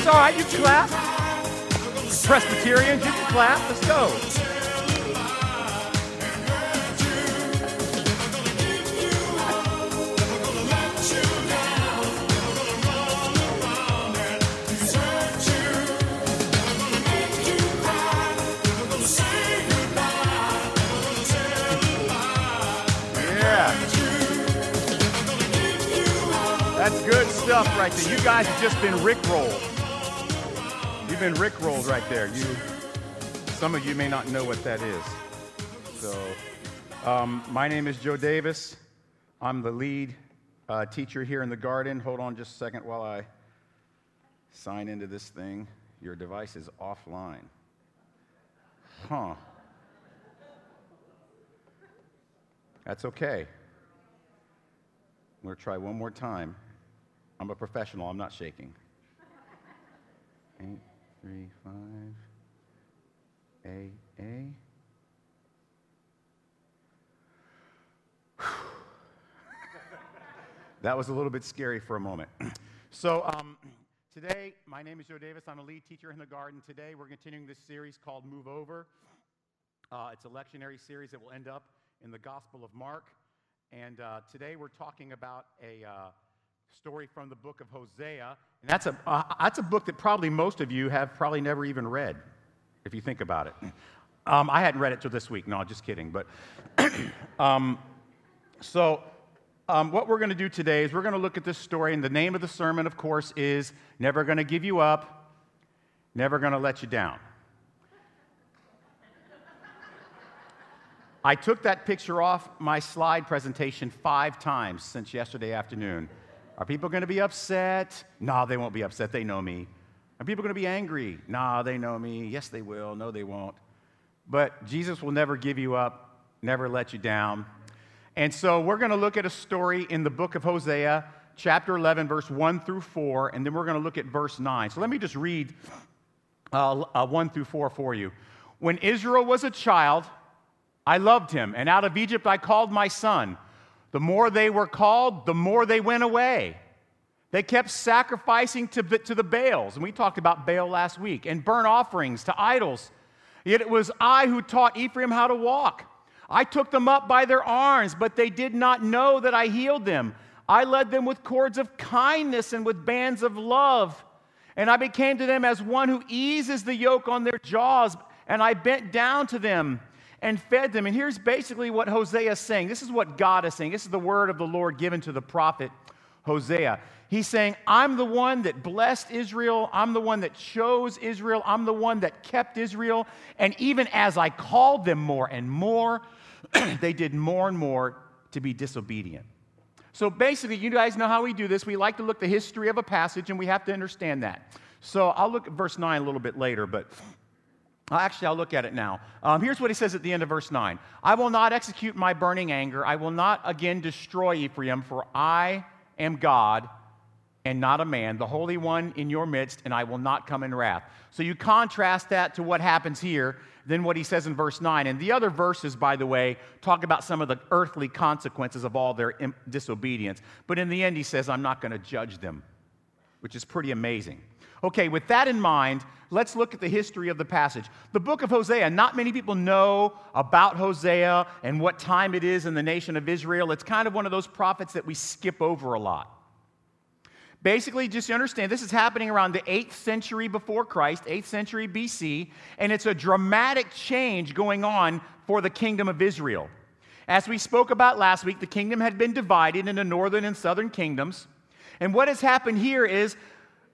It's all right. You can clap. Presbyterians, you can clap. Let's go. Yeah. That's good stuff right there. You guys have just been rickrolled. You've been rickrolled right there. You, some of you may not know what that is. So, um, my name is Joe Davis. I'm the lead uh, teacher here in the garden. Hold on just a second while I sign into this thing. Your device is offline. Huh. That's okay. I'm going to try one more time. I'm a professional, I'm not shaking. Three, five, A, A. that was a little bit scary for a moment. so, um, today, my name is Joe Davis. I'm a lead teacher in the garden. Today, we're continuing this series called Move Over. Uh, it's a lectionary series that will end up in the Gospel of Mark. And uh, today we're talking about a uh, story from the book of Hosea. And that's a, uh, that's a book that probably most of you have probably never even read, if you think about it. Um, I hadn't read it till this week. No, just kidding. But um, so um, what we're going to do today is we're going to look at this story. And the name of the sermon, of course, is Never Going to Give You Up, Never Going to Let You Down. I took that picture off my slide presentation five times since yesterday afternoon. Are people going to be upset? No, they won't be upset. They know me. Are people going to be angry? Nah, they know me. Yes, they will. No, they won't. But Jesus will never give you up, never let you down. And so we're going to look at a story in the book of Hosea, chapter 11, verse 1 through 4, and then we're going to look at verse 9. So let me just read uh, uh, 1 through 4 for you. When Israel was a child, I loved him, and out of Egypt I called my son. The more they were called, the more they went away. They kept sacrificing to, to the Baals, and we talked about Baal last week, and burnt offerings to idols. Yet it was I who taught Ephraim how to walk. I took them up by their arms, but they did not know that I healed them. I led them with cords of kindness and with bands of love. And I became to them as one who eases the yoke on their jaws, and I bent down to them and fed them. And here's basically what Hosea is saying. This is what God is saying. This is the word of the Lord given to the prophet Hosea. He's saying, I'm the one that blessed Israel. I'm the one that chose Israel. I'm the one that kept Israel. And even as I called them more and more, they did more and more to be disobedient. So basically, you guys know how we do this. We like to look the history of a passage, and we have to understand that. So I'll look at verse 9 a little bit later, but Actually, I'll look at it now. Um, here's what he says at the end of verse 9 I will not execute my burning anger. I will not again destroy Ephraim, for I am God and not a man, the Holy One in your midst, and I will not come in wrath. So you contrast that to what happens here, then what he says in verse 9. And the other verses, by the way, talk about some of the earthly consequences of all their disobedience. But in the end, he says, I'm not going to judge them, which is pretty amazing. Okay, with that in mind, let's look at the history of the passage. The book of Hosea, not many people know about Hosea and what time it is in the nation of Israel. It's kind of one of those prophets that we skip over a lot. Basically, just to understand this is happening around the 8th century before Christ, 8th century BC, and it's a dramatic change going on for the kingdom of Israel. As we spoke about last week, the kingdom had been divided into northern and southern kingdoms. And what has happened here is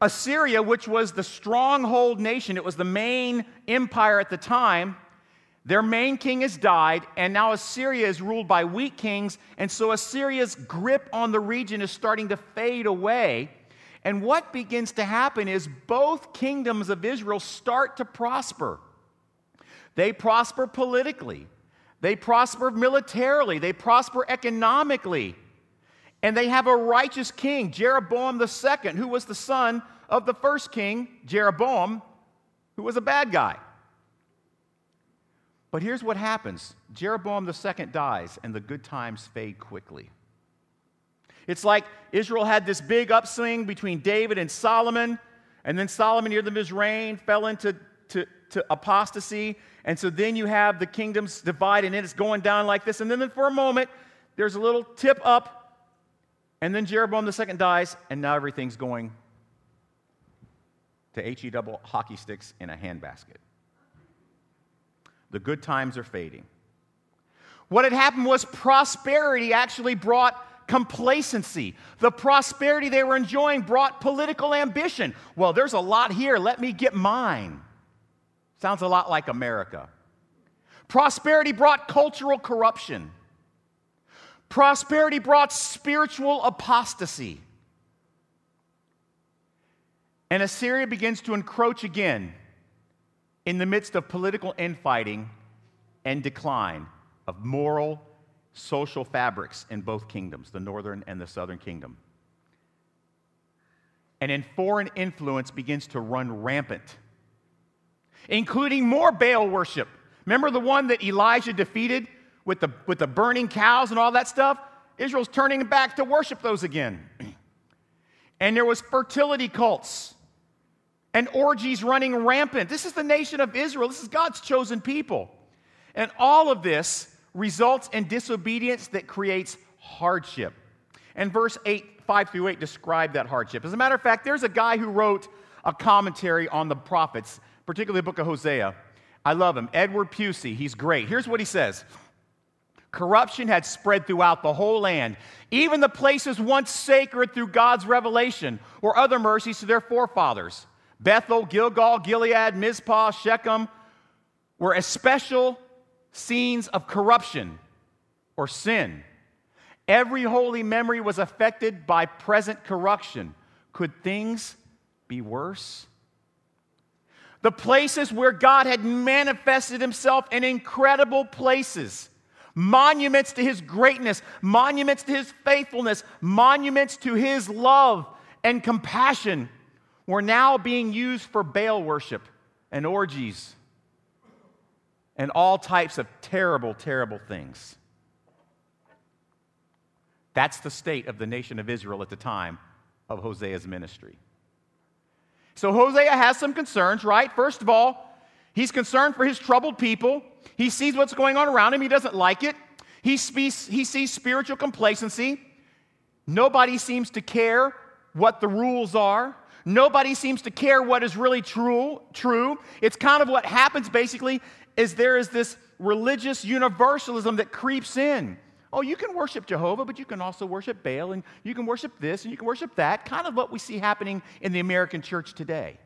Assyria, which was the stronghold nation, it was the main empire at the time, their main king has died, and now Assyria is ruled by weak kings, and so Assyria's grip on the region is starting to fade away. And what begins to happen is both kingdoms of Israel start to prosper. They prosper politically, they prosper militarily, they prosper economically. And they have a righteous king, Jeroboam II, who was the son of the first king, Jeroboam, who was a bad guy. But here's what happens Jeroboam II dies, and the good times fade quickly. It's like Israel had this big upswing between David and Solomon, And then Solomon, near the his reign, fell into to, to apostasy. And so then you have the kingdoms divided, and it's going down like this. And then for a moment, there's a little tip up, and then Jeroboam II dies, and now everything's going to HE double hockey sticks in a handbasket. The good times are fading. What had happened was prosperity actually brought complacency. The prosperity they were enjoying brought political ambition. Well, there's a lot here. Let me get mine. Sounds a lot like America. Prosperity brought cultural corruption. Prosperity brought spiritual apostasy. And Assyria begins to encroach again in the midst of political infighting and decline of moral, social fabrics in both kingdoms, the northern and the southern kingdom. And then foreign influence begins to run rampant, including more Baal worship. Remember the one that Elijah defeated with the, with the burning cows and all that stuff? Israel's turning back to worship those again. and there was fertility cults and orgies running rampant. This is the nation of Israel. This is God's chosen people. And all of this results in disobedience that creates hardship. And verse 8, 5 through 8 describe that hardship. As a matter of fact, there's a guy who wrote a commentary on the prophets, particularly the book of Hosea. I love him, Edward Pusey. He's great. Here's what he says Corruption had spread throughout the whole land, even the places once sacred through God's revelation or other mercies to their forefathers. Bethel, Gilgal, Gilead, Mizpah, Shechem were especial scenes of corruption or sin. Every holy memory was affected by present corruption. Could things be worse? The places where God had manifested himself in incredible places, monuments to his greatness, monuments to his faithfulness, monuments to his love and compassion, were now being used for Baal worship and orgies and all types of terrible, terrible things. That's the state of the nation of Israel at the time of Hosea's ministry. So Hosea has some concerns, right? First of all, he's concerned for his troubled people. He sees what's going on around him, he doesn't like it. He, sees, he sees spiritual complacency. Nobody seems to care what the rules are. Nobody seems to care what is really true. True. It's kind of what happens basically is there is this religious universalism that creeps in. Oh, you can worship Jehovah, but you can also worship Baal, and you can worship this, and you can worship that. Kind of what we see happening in the American church today.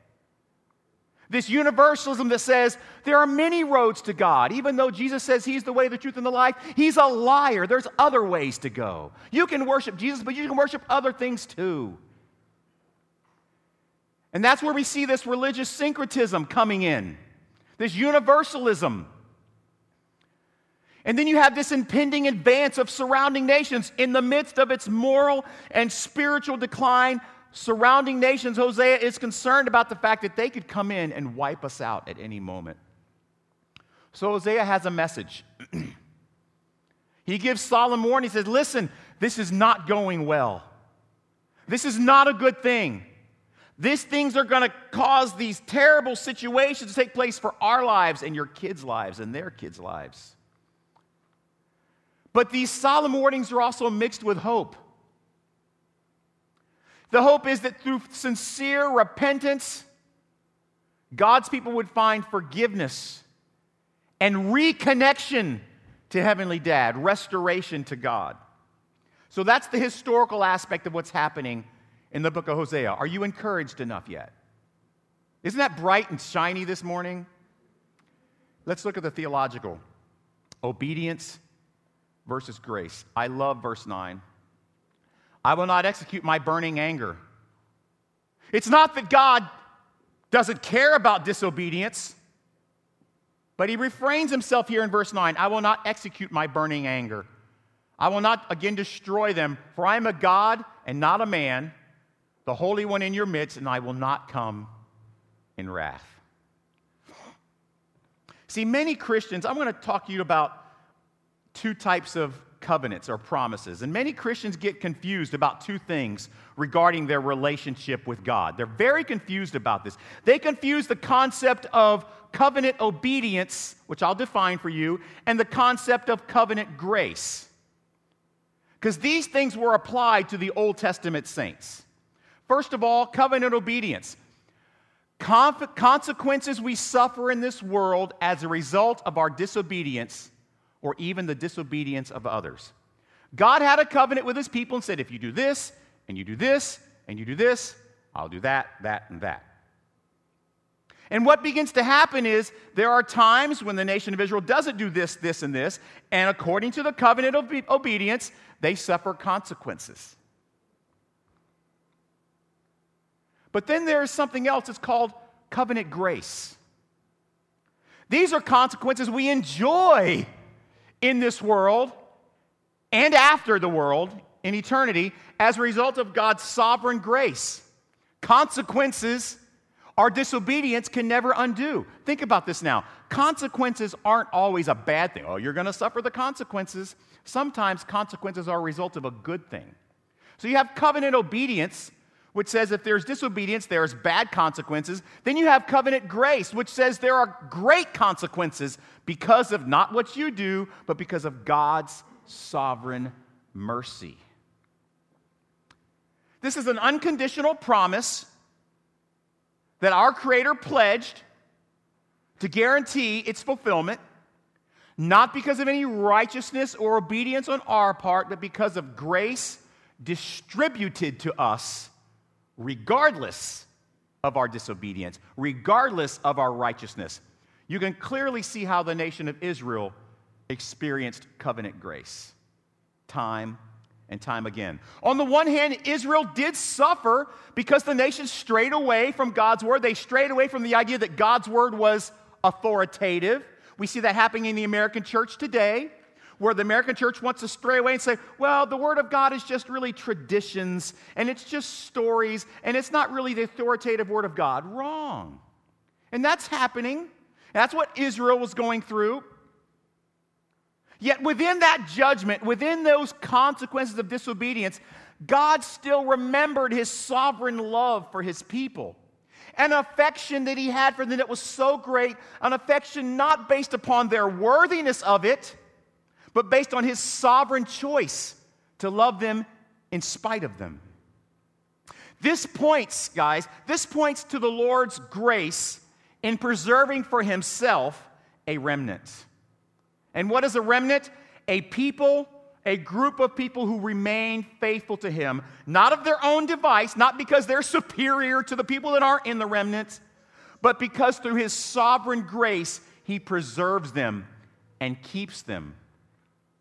This universalism that says there are many roads to God. Even though Jesus says He's the way, the truth, and the life, He's a liar. There's other ways to go. You can worship Jesus, but you can worship other things too. And that's where we see this religious syncretism coming in this universalism. And then you have this impending advance of surrounding nations in the midst of its moral and spiritual decline. Surrounding nations, Hosea is concerned about the fact that they could come in and wipe us out at any moment. So Hosea has a message. he gives solemn warning. He says, Listen, this is not going well. This is not a good thing. These things are going to cause these terrible situations to take place for our lives and your kids' lives and their kids' lives. But these solemn warnings are also mixed with hope. The hope is that through sincere repentance, God's people would find forgiveness and reconnection to Heavenly Dad, restoration to God. So that's the historical aspect of what's happening in the book of Hosea. Are you encouraged enough yet? Isn't that bright and shiny this morning? Let's look at the theological obedience versus grace. I love verse 9. I will not execute my burning anger. It's not that God doesn't care about disobedience, but he refrains himself here in verse 9 I will not execute my burning anger. I will not again destroy them, for I am a God and not a man the Holy One in your midst, and I will not come in wrath. See, many Christians, I'm going to talk to you about two types of covenants or promises. And many Christians get confused about two things regarding their relationship with God. They're very confused about this. They confuse the concept of covenant obedience, which I'll define for you, and the concept of covenant grace. Because these things were applied to the Old Testament saints. First of all, covenant obedience. consequences we suffer in this world as a result of our disobedience or even the disobedience of others. God had a covenant with his people and said, if you do this, and you do this, and you do this, I'll do that, that, and that. And what begins to happen is there are times when the nation of Israel doesn't do this, this, and this, and according to the covenant of obedience, they suffer consequences. But then there's something else, it's called covenant grace. These are consequences we enjoy in this world and after the world in eternity as a result of God's sovereign grace. Consequences our disobedience can never undo. Think about this now. Consequences aren't always a bad thing. Oh, you're going to suffer the consequences. Sometimes consequences are a result of a good thing. So you have covenant obedience, which says if there's disobedience, there's bad consequences. Then you have covenant grace, which says there are great consequences because of not what you do, but because of God's sovereign mercy. This is an unconditional promise that our Creator pledged to guarantee its fulfillment, not because of any righteousness or obedience on our part, but because of grace distributed to us regardless of our disobedience, regardless of our righteousness. You can clearly see how the nation of Israel experienced covenant grace time and time again. On the one hand, Israel did suffer because the nation strayed away from God's word. They strayed away from the idea that God's word was authoritative. We see that happening in the American church today where the American church wants to stray away and say, well, the Word of God is just really traditions and it's just stories and it's not really the authoritative Word of God. Wrong. And that's happening. That's what Israel was going through. Yet within that judgment, within those consequences of disobedience, God still remembered his sovereign love for his people. An affection that he had for them that was so great, an affection not based upon their worthiness of it, but based on his sovereign choice to love them in spite of them. This points, guys, this points to the Lord's grace in preserving for himself a remnant. And what is a remnant? A people, a group of people who remain faithful to him, not of their own device, not because they're superior to the people that aren't in the remnant, but because through his sovereign grace, he preserves them and keeps them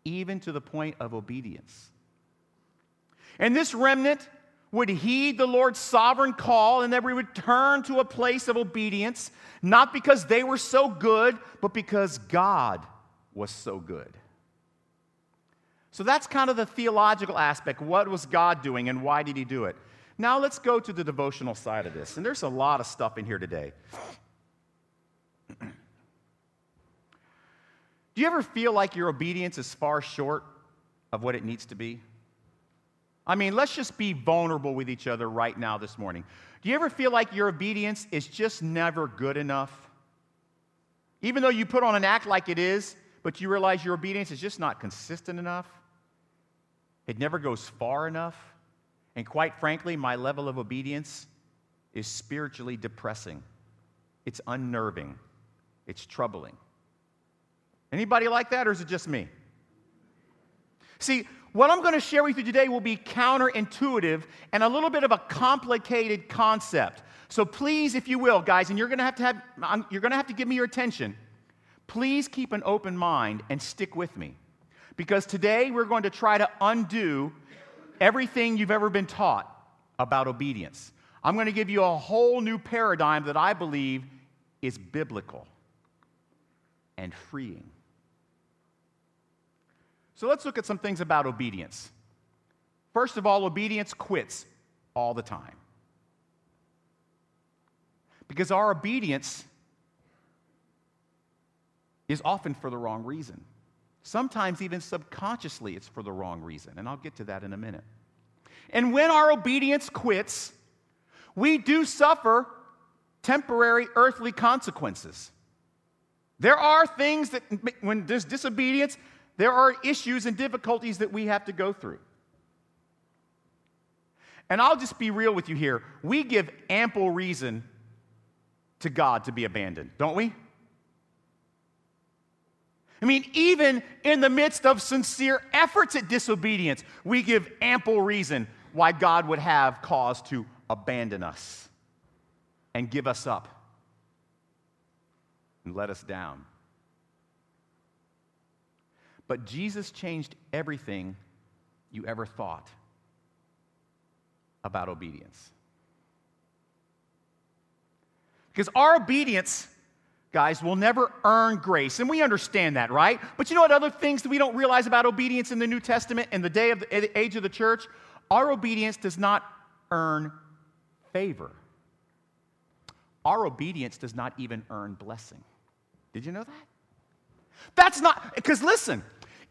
even to the point of obedience. And this remnant would heed the Lord's sovereign call and that we would turn to a place of obedience, not because they were so good, but because God was so good. So that's kind of the theological aspect. What was God doing and why did he do it? Now let's go to the devotional side of this. And there's a lot of stuff in here today. Do you ever feel like your obedience is far short of what it needs to be? I mean, let's just be vulnerable with each other right now this morning. Do you ever feel like your obedience is just never good enough? Even though you put on an act like it is, but you realize your obedience is just not consistent enough? It never goes far enough? And quite frankly, my level of obedience is spiritually depressing. It's unnerving. It's troubling. Anybody like that, or is it just me? See, what I'm going to share with you today will be counterintuitive and a little bit of a complicated concept. So please, if you will, guys, and you're going to have to have um, you're going to have to give me your attention. Please keep an open mind and stick with me. Because today we're going to try to undo everything you've ever been taught about obedience. I'm going to give you a whole new paradigm that I believe is biblical and freeing. So let's look at some things about obedience. First of all, obedience quits all the time. Because our obedience is often for the wrong reason. Sometimes, even subconsciously, it's for the wrong reason. And I'll get to that in a minute. And when our obedience quits, we do suffer temporary earthly consequences. There are things that, when there's disobedience, there are issues and difficulties that we have to go through. And I'll just be real with you here. We give ample reason to God to be abandoned, don't we? I mean, even in the midst of sincere efforts at disobedience, we give ample reason why God would have cause to abandon us and give us up and let us down. But Jesus changed everything you ever thought about obedience. Because our obedience, guys, will never earn grace. And we understand that, right? But you know what other things that we don't realize about obedience in the New Testament in the day of the age of the church? Our obedience does not earn favor. Our obedience does not even earn blessing. Did you know that? That's not, because listen,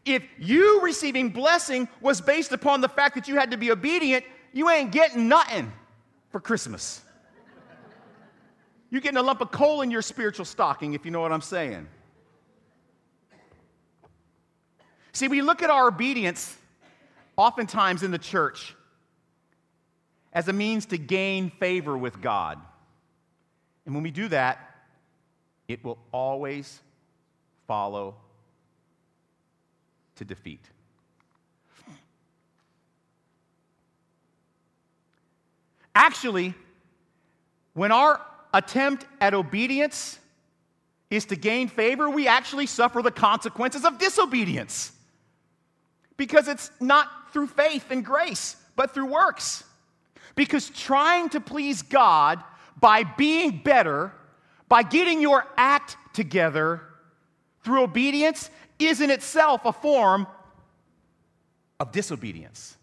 if you receiving blessing was based upon the fact that you had to be obedient, you ain't getting nothing for Christmas. You're getting a lump of coal in your spiritual stocking, if you know what I'm saying. See, we look at our obedience oftentimes in the church as a means to gain favor with God. And when we do that, it will always follow to defeat. Actually, when our attempt at obedience is to gain favor, we actually suffer the consequences of disobedience. Because it's not through faith and grace, but through works. Because trying to please God by being better, by getting your act together through obedience, is in itself a form of disobedience.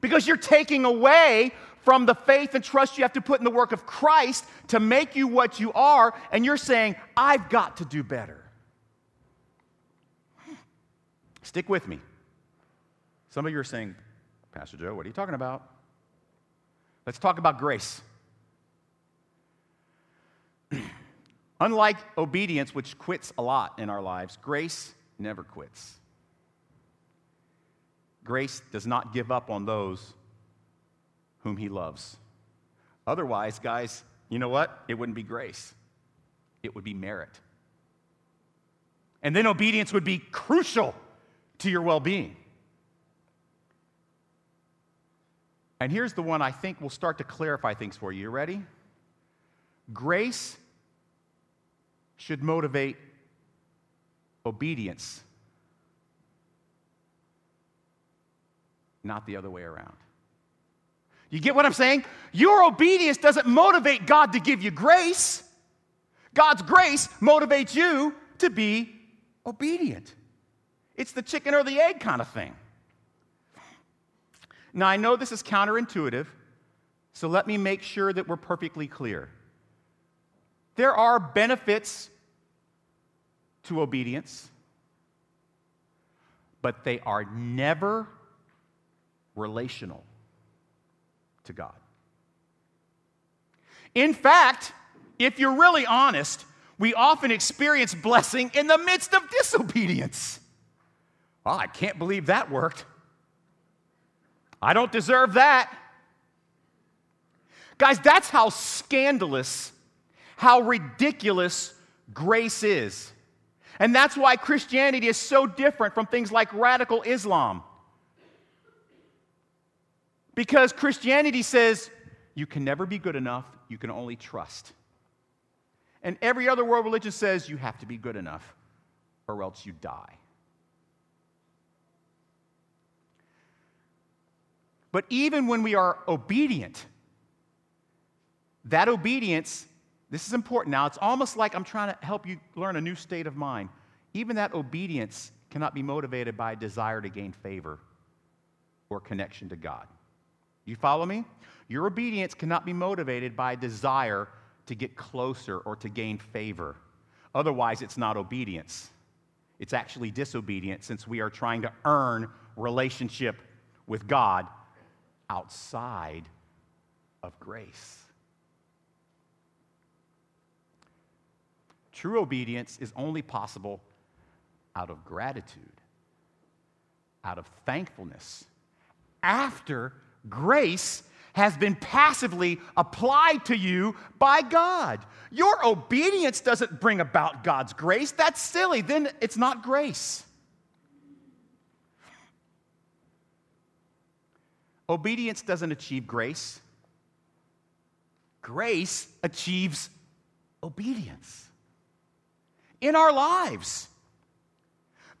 Because you're taking away from the faith and trust you have to put in the work of Christ to make you what you are, and you're saying, I've got to do better. Stick with me. Some of you are saying, Pastor Joe, what are you talking about? Let's talk about grace. Unlike obedience, which quits a lot in our lives, grace never quits. Grace does not give up on those whom he loves. Otherwise, guys, you know what? It wouldn't be grace, it would be merit. And then obedience would be crucial to your well being. And here's the one I think will start to clarify things for you. You ready? Grace should motivate obedience, not the other way around. You get what I'm saying? Your obedience doesn't motivate God to give you grace. God's grace motivates you to be obedient. It's the chicken or the egg kind of thing. Now, I know this is counterintuitive, so let me make sure that we're perfectly clear. There are benefits to obedience, but they are never relational to God. In fact, if you're really honest, we often experience blessing in the midst of disobedience. Oh, I can't believe that worked. I don't deserve that. Guys, that's how scandalous, how ridiculous grace is. And that's why Christianity is so different from things like radical Islam. Because Christianity says you can never be good enough, you can only trust. And every other world religion says you have to be good enough or else you die. But even when we are obedient, that obedience, this is important now, it's almost like I'm trying to help you learn a new state of mind. Even that obedience cannot be motivated by a desire to gain favor or connection to God. You follow me? Your obedience cannot be motivated by a desire to get closer or to gain favor. Otherwise, it's not obedience, It's actually disobedience since we are trying to earn relationship with God outside of grace. True obedience is only possible out of gratitude, out of thankfulness, after grace has been passively applied to you by God. Your obedience doesn't bring about God's grace. That's silly. Then it's not grace. Obedience doesn't achieve grace, grace achieves obedience in our lives,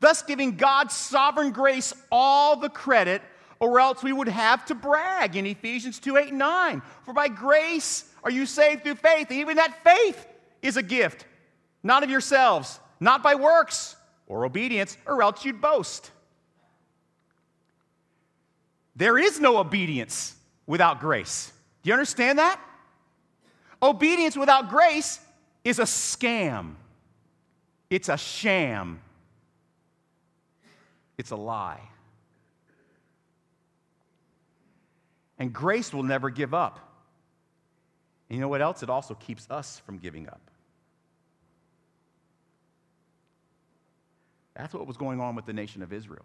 thus giving God's sovereign grace all the credit, or else we would have to brag in Ephesians 2 8 and 9. For by grace are you saved through faith, even that faith is a gift, not of yourselves, not by works or obedience, or else you'd boast. There is no obedience without grace. Do you understand that? Obedience without grace is a scam. It's a sham. It's a lie. And grace will never give up. And you know what else? It also keeps us from giving up. That's what was going on with the nation of Israel.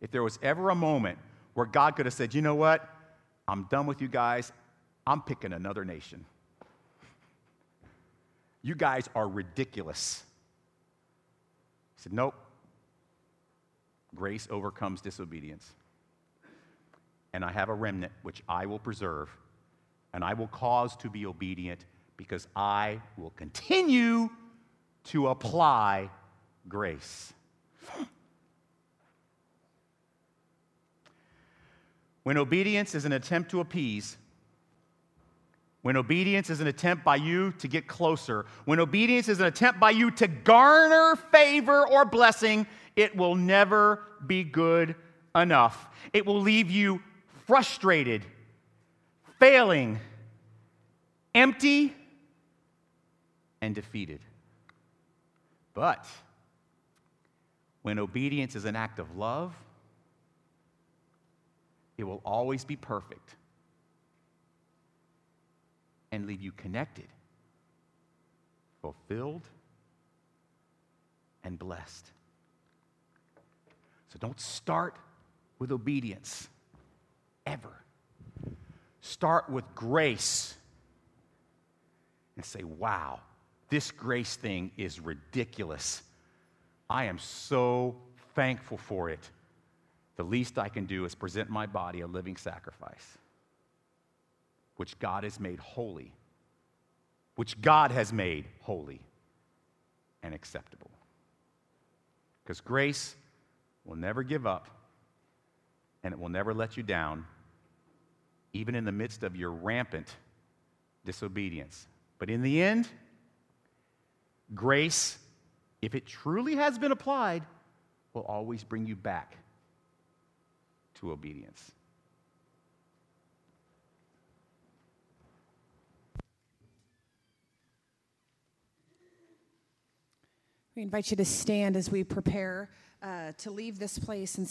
If there was ever a moment where God could have said, you know what? I'm done with you guys. I'm picking another nation. You guys are ridiculous. He said, Nope. Grace overcomes disobedience. And I have a remnant which I will preserve, and I will cause to be obedient because I will continue to apply grace. When obedience is an attempt to appease, when obedience is an attempt by you to get closer, when obedience is an attempt by you to garner favor or blessing, it will never be good enough. It will leave you frustrated, failing, empty, and defeated. But when obedience is an act of love, it will always be perfect and leave you connected, fulfilled, and blessed. So don't start with obedience, ever. Start with grace and say, wow, this grace thing is ridiculous. I am so thankful for it. The least I can do is present my body a living sacrifice which God has made holy, which God has made holy and acceptable. Because grace will never give up and it will never let you down, even in the midst of your rampant disobedience. But in the end, grace, if it truly has been applied, will always bring you back to obedience. We invite you to stand as we prepare uh, to leave this place and